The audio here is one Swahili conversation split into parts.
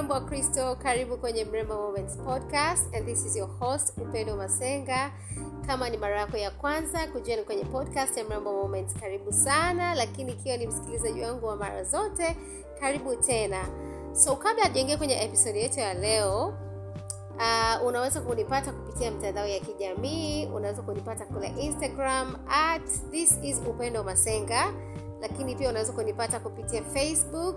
mrembo wa kristo karibu kwenye mrembo moments podcast and this is your host upendo masenga. Kama ni mara yako ya kwanza kujoin kwenye podcast ya mrembo moments karibu sana lakini ikiwa ni msikilizaji wangu wa mara zote karibu tena. So kabla hatujaingia kwenye episode yetu ya leo Uh, unaweza kunipata kupitia mtandao ya kijamii unaweza kunipata kule instagram at this is upendo masenga lakini pia unaweza kunipata kupitia facebook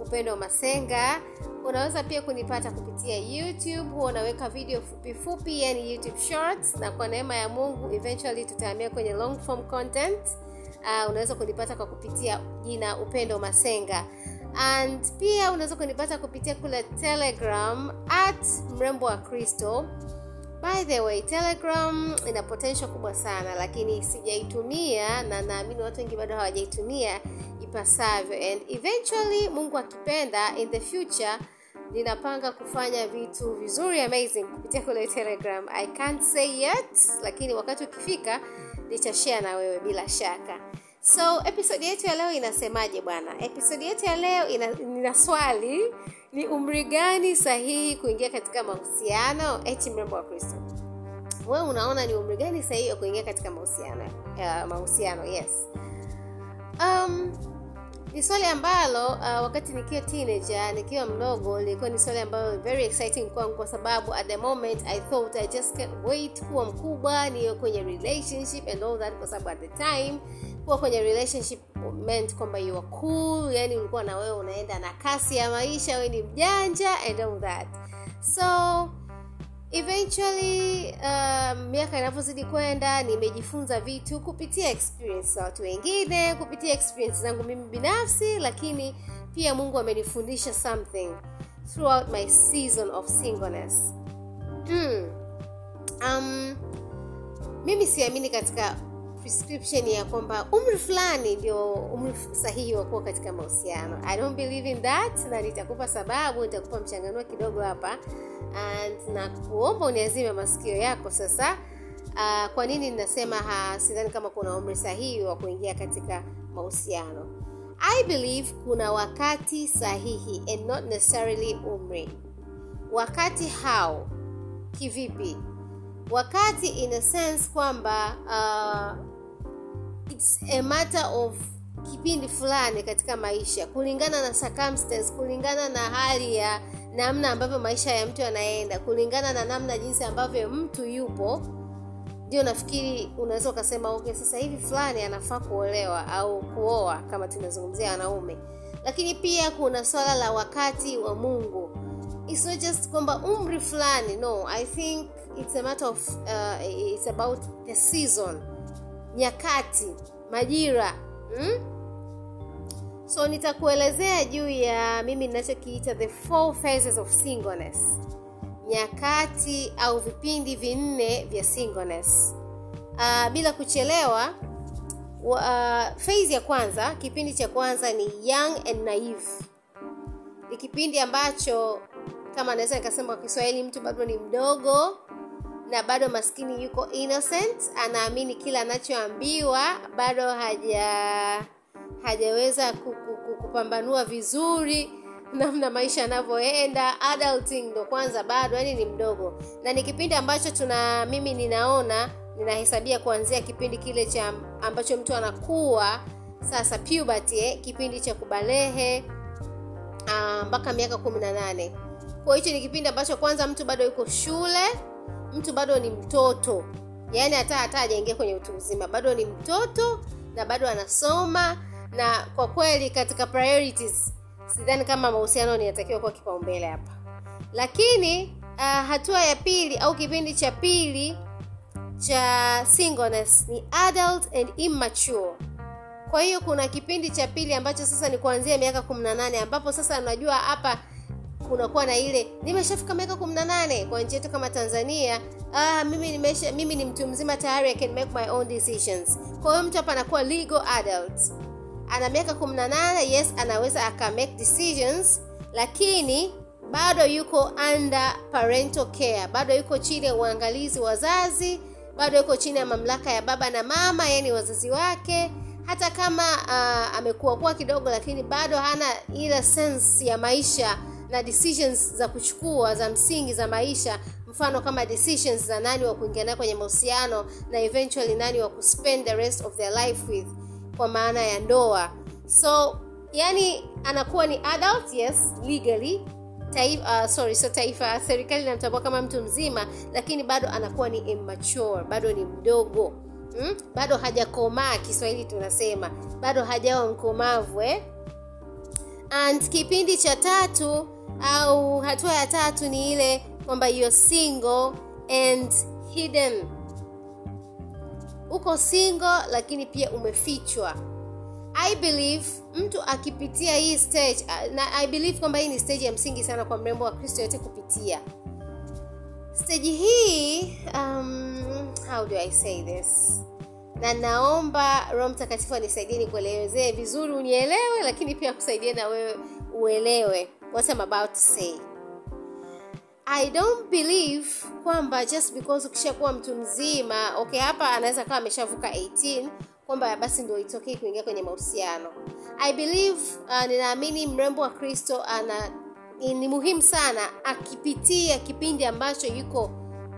upendo masenga. Unaweza pia kunipata kupitia youtube. Huwa unaweka video fupi yani youtube shorts. Na kwa neema ya mungu eventually tutahamia kwenye long form content. Uh, unaweza kunipata kwa kupitia jina upendo masenga. And pia unaweza kunipata kupitia kule telegram at mrembo wa kristo. By the way telegram ina potential kubwa sana lakini sijaitumia na naamini watu wengi bado hawajaitumia ipasavyo. And eventually mungu akipenda in the future ninapanga kufanya vitu vizuri amazing kupitia kule telegram. I can't say yet lakini wakati ukifika nitashare na wewe bila shaka. So episodi yetu ya leo inasemaje bwana? Episodi yetu ya leo ina, ina swali ni umri gani sahihi kuingia katika mahusiano? Eti mrembo wa kristo. Wewe unaona ni umri gani sahihi wa kuingia katika mahusiano uh, mahusiano yes. Um, ni swali ambalo uh, wakati nikiwa teenager nikiwa mdogo lilikuwa ni swali ambalo very exciting kwangu kwa sababu at the moment i thought i just can't wait kuwa mkubwa niwe kwenye relationship and all that kwa sababu at the time kuwa kwenye relationship meant kwamba you are cool yani ulikuwa na wewe unaenda na kasi ya maisha wewe ni mjanja and all that. So eventually uh, miaka inavyozidi kwenda nimejifunza vitu kupitia experience za watu wengine kupitia experience zangu mimi binafsi lakini pia mungu amenifundisha something throughout my season of singleness mm. um, mimi siamini katika prescription ya kwamba umri fulani ndio umri sahihi wa kuwa katika mahusiano. I don't believe in that na nitakupa sababu nitakupa mchanganua kidogo hapa. And na kuomba uniazime masikio yako sasa. Uh, kwa nini ninasema sidhani kama kuna umri sahihi wa kuingia katika mahusiano. I believe kuna wakati sahihi and not necessarily umri. Wakati how? Kivipi wakati in a sense kwamba uh, it's a matter of kipindi fulani katika maisha. Kulingana na circumstance kulingana na hali ya namna ambavyo maisha ya mtu yanaenda kulingana na namna jinsi ambavyo mtu yupo ndio nafikiri unaweza ukasema okay sasa hivi fulani anafaa kuolewa au kuoa kama tunazungumzia wanaume. Lakini pia kuna swala la wakati wa mungu it's not just kwamba umri fulani no i think it's a matter of uh, it's about the season nyakati majira hmm? so nitakuelezea juu ya mimi ninachokiita the four phases of singleness. Nyakati au vipindi vinne vya singleness. Uh, bila kuchelewa uh, phase ya kwanza kipindi cha kwanza ni young and naive. Ni kipindi ambacho kama naweza nikasema kwa kiswahili mtu bado ni mdogo na bado maskini yuko innocent. Anaamini kila anachoambiwa bado haja hajaweza kupambanua vizuri namna maisha yanavyoenda. Adulting ndo kwanza bado yani ni mdogo. Na ni kipindi ambacho tuna mimi ninaona ninahesabia kuanzia kipindi kile cha ambacho mtu anakuwa sasa puberty eh, kipindi cha kubalehe mpaka uh, miaka kumi na nane kwa hicho ni kipindi ambacho kwanza mtu bado yuko shule mtu bado ni mtoto. Yaani hata hata hajaingia kwenye utu uzima bado ni mtoto na bado anasoma. Na kwa kweli katika priorities sidhani kama mahusiano ninatakiwa kuwa kipaumbele hapa. Lakini uh, hatua ya pili au kipindi cha pili cha singleness ni adult and immature. Kwa hiyo kuna kipindi cha pili ambacho sasa ni kuanzia miaka 18 ambapo sasa unajua hapa kunakuwa na ile nimeshafika miaka 18 kwa nchi yetu kama tanzania. Ah, mimi nimesha mimi ni mtu mzima tayari i can make my own decisions. Kwa hiyo mtu hapa anakuwa legal adult. Ana miaka 18 yes anaweza aka make decisions lakini bado yuko under parental care. Bado yuko chini ya uangalizi wazazi bado yuko chini ya mamlaka ya baba na mama yani wazazi wake. Hata kama uh, amekuwa kuwa kidogo lakini bado hana ile sense ya maisha na decisions za kuchukua za msingi za maisha mfano kama decisions za nani wa kuingia naye kwenye mahusiano na eventually nani wa kuspend the rest of their life with kwa maana ya ndoa so yani anakuwa ni adult yes legally taifa, uh, sorry so taifa serikali inamtambua kama mtu mzima lakini bado anakuwa ni immature bado ni mdogo hmm? bado hajakomaa kiswahili tunasema bado hajawa mkomavu eh? and kipindi cha tatu au hatua ya tatu ni ile kwamba you're single and hidden. Uko single lakini pia umefichwa. I believe mtu akipitia hii stage na i believe kwamba hii ni stage ya msingi sana kwa mrembo wa kristo yote kupitia. Stage hii um, how do i say this? Na naomba roho mtakatifu anisaidie nikuelezee vizuri unielewe lakini pia kusaidie na wewe uelewe what I'm about to say? I don't believe kwamba just because ukishakuwa mtu mzima okay hapa anaweza kawa ameshavuka 18 kwamba basi ndio itokee kuingia kwenye mahusiano. I believe uh, ninaamini mrembo wa kristo ana ni muhimu sana akipitia kipindi ambacho yuko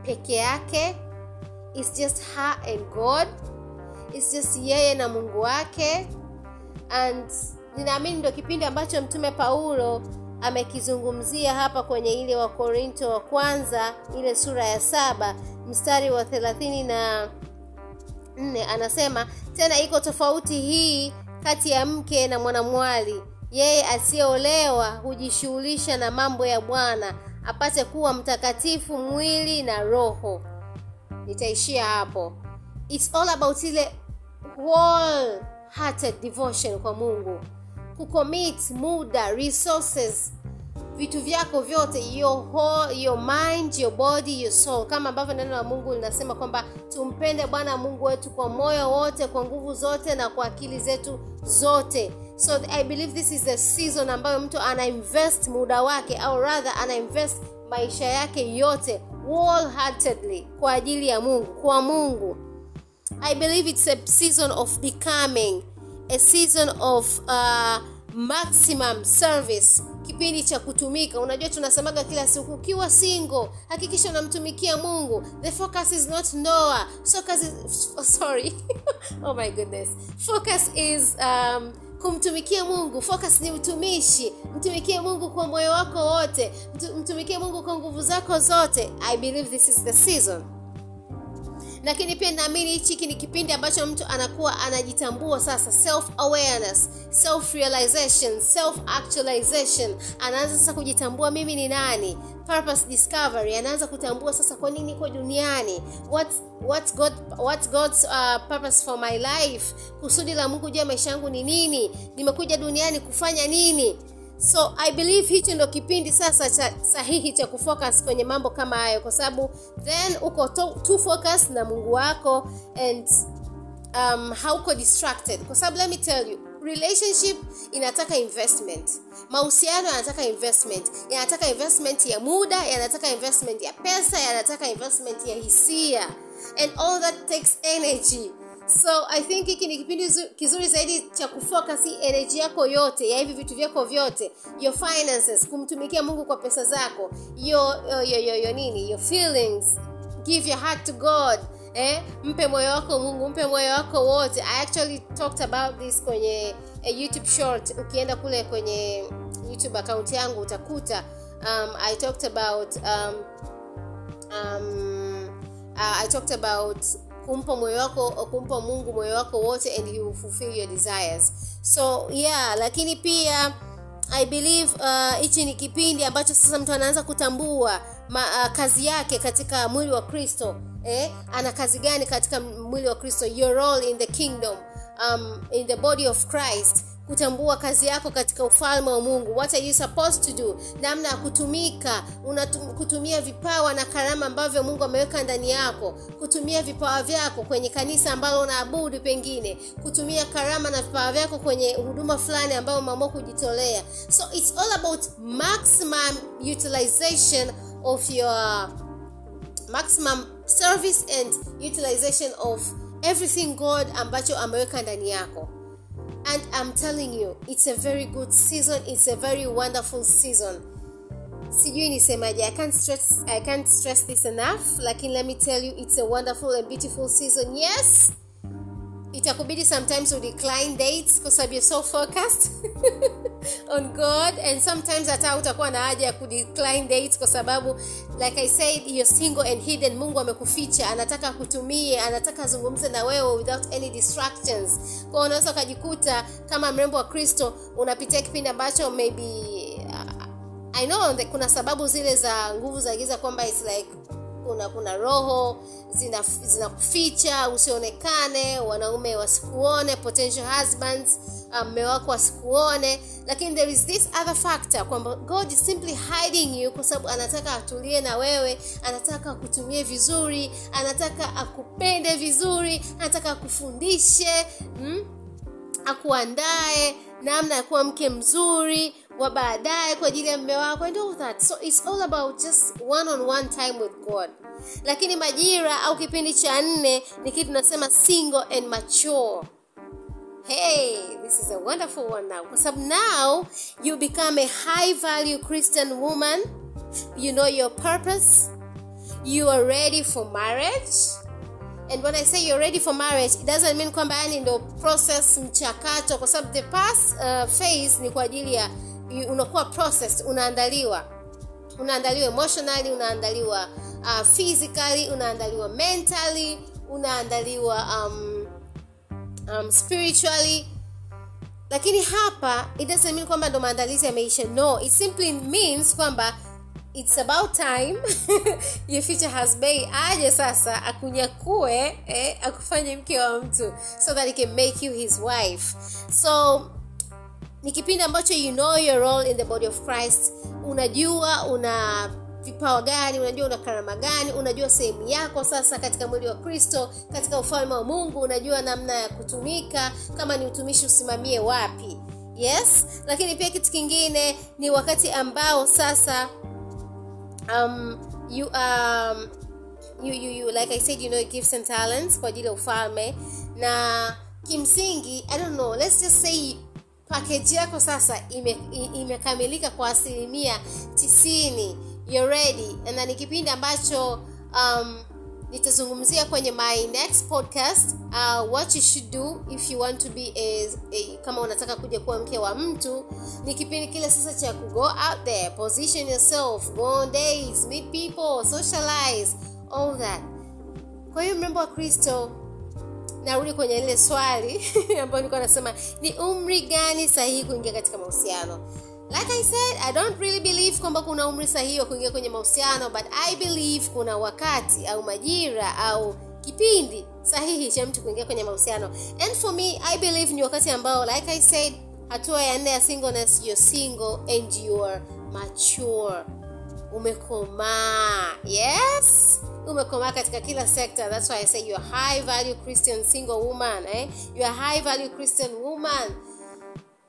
peke yake. It's just her and god. It's just yeye na mungu wake. And ninaamini ndio kipindi ambacho mtume paulo amekizungumzia hapa kwenye ile wa korinto wa kwanza ile sura ya saba mstari wa thelathini na nne anasema tena iko tofauti hii kati ya mke na mwanamwali. Yeye asiyeolewa hujishughulisha na mambo ya bwana apate kuwa mtakatifu mwili na roho. Nitaishia hapo. Its all about ile whole hearted devotion kwa mungu kucommit muda resources vitu vyako vyote your whole, your mind your body your soul. Kama ambavyo neno la mungu linasema kwamba tumpende bwana mungu wetu kwa moyo wote kwa nguvu zote na kwa akili zetu zote. So i believe this is the season ambayo mtu anainvest muda wake au rather anainvest maisha yake yote wholeheartedly kwa ajili ya mungu kwa mungu. I believe it's a season of becoming a season of uh, maximum service. Kipindi cha kutumika. Unajua tunasemaga kila siku ukiwa single hakikisha unamtumikia mungu. The focus is not ndoa so is, sorry. Oh my goodness. Focus is um, kumtumikia mungu. Focus ni utumishi. Mtumikie mungu kwa moyo wako wote. Mtumikie mungu kwa nguvu zako zote. I believe this is the season lakini pia naamini hichi ni kipindi ambacho mtu anakuwa anajitambua sasa. Self awareness self realization self actualization anaanza sasa kujitambua mimi ni nani? Purpose discovery. Anaanza kutambua sasa kwa nini niko duniani? What what's god what's god's uh, purpose for my life? Kusudi la mungu juu ya maisha yangu ni nini? Nimekuja duniani kufanya nini so i believe hicho ndo kipindi sasa cha sahihi cha kufocus kwenye mambo kama hayo kwa sababu then uko to, to focus na mungu wako and um, hauko distracted. Kwa sababu let me tell you relationship inataka investment. Mahusiano yanataka investment. Yanataka investment ya muda yanataka investment ya pesa yanataka investment ya hisia. And all that takes energy so i think hiki ni kipindi kizuri zaidi cha kufocus energy yako yote ya hivi vitu vyako vyote your finances kumtumikia mungu kwa pesa zako your, your, your, your, your nini your feelings give your heart to god eh? mpe moyo wako mungu mpe moyo wako wote i actually talked about this kwenye a youtube short ukienda kule kwenye youtube account yangu utakuta um, i talked about um, um, uh, i talked about kumpa moyo wako kumpa mungu moyo wako wote and he will fulfill your desires. So yeah lakini pia i believe hichi uh, ni kipindi ambacho sasa mtu anaanza kutambua ma, uh, kazi yake katika mwili wa kristo eh? ana kazi gani katika mwili wa kristo? Your role in the kingdom um, in the body of christ kutambua kazi yako katika ufalme wa mungu. What are you supposed to do? Namna ya kutumika. Kutumia vipawa na karama ambavyo mungu ameweka ndani yako. Kutumia vipawa vyako kwenye kanisa ambalo unaabudu pengine. Kutumia karama na vipawa vyako kwenye huduma fulani ambayo umeamua kujitolea. So it's all about maximum utilization of your maximum service and utilization of everything god ambacho ameweka ndani yako and i'm telling you it's a very good season. It's a very wonderful season. See you sijui nisemaje I can't stress, I can't stress this enough. Lakini let me tell you it's a wonderful and beautiful season. Yes! Itakubidi sometimes you decline dates because you're so focused on god. And sometimes hata utakuwa na haja ya kudecline dates kwa sababu like i said you're single and hidden. Mungu amekuficha anataka kutumie anataka azungumze na wewe without any distractions. Kwao unaweza ukajikuta kama mrembo wa kristo unapitia kipindi ambacho maybe uh, i know kuna sababu zile za nguvu za giza kwamba it's like kuna kuna roho zinakuficha zina usionekane wanaume wasikuone potential husbands mme um, wako asikuone lakini there is this other factor kwamba god is simply hiding you kwa sababu anataka atulie na wewe anataka akutumie vizuri anataka akupende vizuri anataka akufundishe mm? akuandae namna ya kuwa mke mzuri wa baadaye kwa ajili ya mme wako and all that so it's all about just one on one time with god lakini majira au kipindi cha nne ni kitu tunasema single and mature. Hey this is a wonderful one now. Sababu now you become a high value christian woman. You know your purpose. You are ready for marriage. And when i say you're ready for marriage it doesn't mean kwamba yani ndo process mchakato. Kwa sababu the past uh, phase ni kwa ajili ya unakuwa process unaandaliwa unaandaliwa emotionally unaandaliwa uh, physically unaandaliwa mentally unaandaliwa um, um, spiritually. Lakini hapa it doesn't mean kwamba ndo maandalizi yameisha. No it simply means kwamba it's about time your future husband aje sasa akunyakue eh, akufanye mke wa mtu so that he can make you his wife. So ni kipindi ambacho you know your role in the body of christ unajua una vipawa gani unajua una karama gani unajua sehemu yako sasa katika mwili wa kristo katika ufalme wa mungu unajua namna ya kutumika kama ni utumishi usimamie wapi. Yes? Lakini pia kitu kingine ni wakati ambao sasa um, you, um, you, you, you like i said you know gifts and talents kwa ajili ya ufalme. Na kimsingi i don't know let's just say pakeji yako sasa imekamilika kwa asilimia tisini. You're ready. Na ni kipindi ambacho um, nitazungumzia kwenye my next podcast uh, what you should do if you want to be a, a, kama unataka kuja kuwa mke wa mtu. Ni kipindi kile sasa cha kugo out there position yourself go on days meet people socialize all that. Kwa hiyo mrembo wa kristo narudi kwenye lile swali ambayo nilikuwa nasema ni umri gani sahihi kuingia katika mahusiano? Like i said i don't really believe kwamba kuna umri sahihi wa kuingia kwenye mahusiano but i believe kuna wakati au majira au kipindi sahihi cha mtu kuingia kwenye mahusiano. And for me i believe ni wakati ambao like i said hatua ya nne ya singleness you're single and you're mature umekomaa. Yes. Umekomaa katika kila sector that's why i say you're high value christian single woman eh? you're high value christian woman.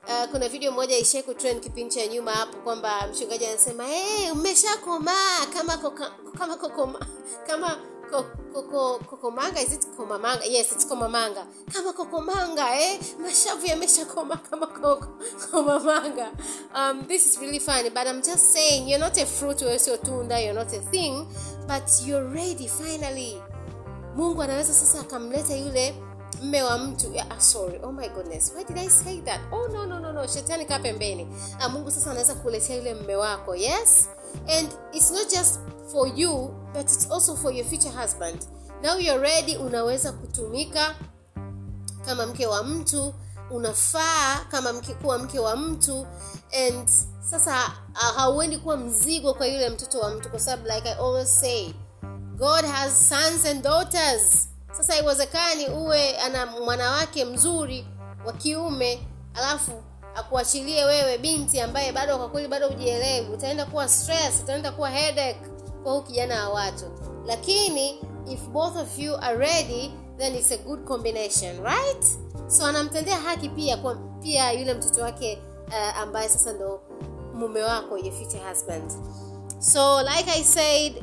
Uh, kuna video moja ishai kutrend kipindi cha nyuma hapo kwamba mchungaji anasema hey, umeshakomaa. Kama koka, kama kokoma, kama kokomanga? Is it komamanga yes it's komamanga kama kokomanga eh? Mashavu yameshakoma kama komamanga um this is really funny but i'm just saying you're not a fruit wewe sio tunda you're not a thing but you're ready finally. Mungu anaweza sasa akamleta yule mme wa mtu. Yeah, sorry. Oh my goodness. Why did i say that? Oh no no no no. Shetani kaa ah, mungu sasa anaweza kuletea yule mme wako. Yes and it's not just for you but it's also for your future husband. Now you're ready unaweza kutumika kama mke wa mtu unafaa kama mke kuwa mke wa mtu. And sasa uh, hauendi kuwa mzigo kwa yule mtoto wa mtu kwa sababu like i always say god has sons and daughters. Sasa iwezekani uwe ana mwanawake mzuri wa kiume alafu akuachilie wewe binti ambaye bado kwa kweli bado hujielewi. Utaenda kuwa stress utaenda kuwa headache kwa huu kijana wa watu. Lakini if both of you are ready then it's a good combination right? So anamtendea haki pia kwa pia yule mtoto wake uh, ambaye sasa ndo mume wako your future husband. So like i said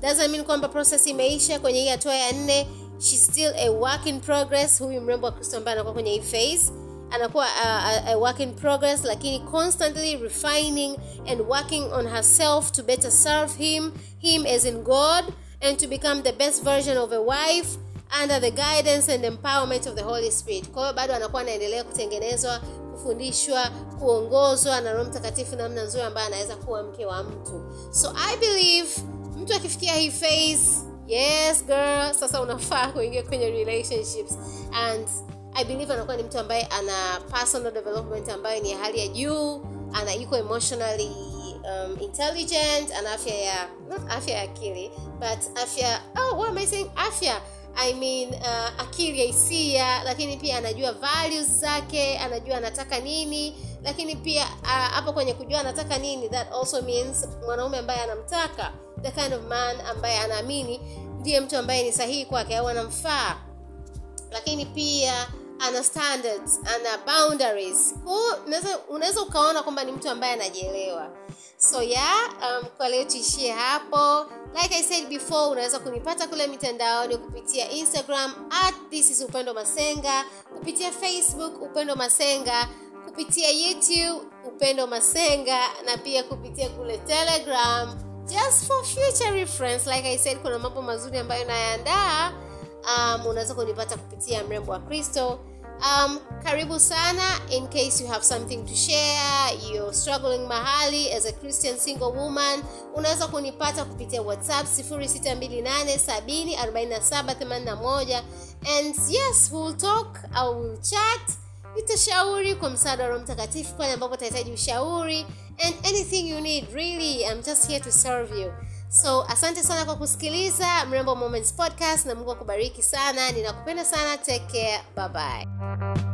doesn't mean kwamba process imeisha kwenye hii hatua ya nne. She's still a work in progress. Huyu mrembo wa kristo ambaye anakuwa kwenye hii phase anakuwa a, a, a work in progress lakini constantly refining and working on herself to better serve him him as in god and to become the best version of a wife under the guidance and empowerment of the holy spirit. Kwa hiyo bado anakuwa anaendelea kutengenezwa kufundishwa kuongozwa na roho mtakatifu namna nzuri ambayo anaweza kuwa mke wa mtu. So i believe mtu akifikia hii phase yes girl sasa unafaa kuingia kwenye relationships. And i believe anakuwa ni mtu ambaye ana personal development ambayo ni ya hali ya juu ana yuko emotionally um, intelligent ana afya ya not afya ya akili but afya oh, what am I saying? afya I mean uh, akili ya hisia lakini pia anajua values zake anajua anataka nini lakini pia uh, kwenye kujua anataka nini that also means mwanaume ambaye anamtaka the kind of man ambaye anaamini ndiye mtu ambaye ni sahihi kwake au anamfaa lakini pia ana standards ana boundaries. Unaweza unaweza ukaona kwamba ni mtu ambaye anajielewa. So yeah um, kwa leo tuishie hapo. Like i said before unaweza kunipata kule mitandaoni kupitia instagram at this is upendo masenga kupitia facebook upendo masenga kupitia youtube upendo masenga na pia kupitia kule telegram. Just for future reference like i said kuna mambo mazuri ambayo nayaandaa. Um, unaweza kunipata kupitia mrembo wa kristo um, karibu sana in case you have something to share you're struggling mahali as a christian single woman unaweza kunipata kupitia whatsapp 0628744781 and yes we'll talk au we'll chat nitashauri kwa msaada wa mtakatifu pale ambapo utahitaji ushauri and anything you need really i'm just here to serve you so asante sana kwa kusikiliza mrembo moments podcast na mungu akubariki sana. Ninakupenda sana. Take care. Bye bye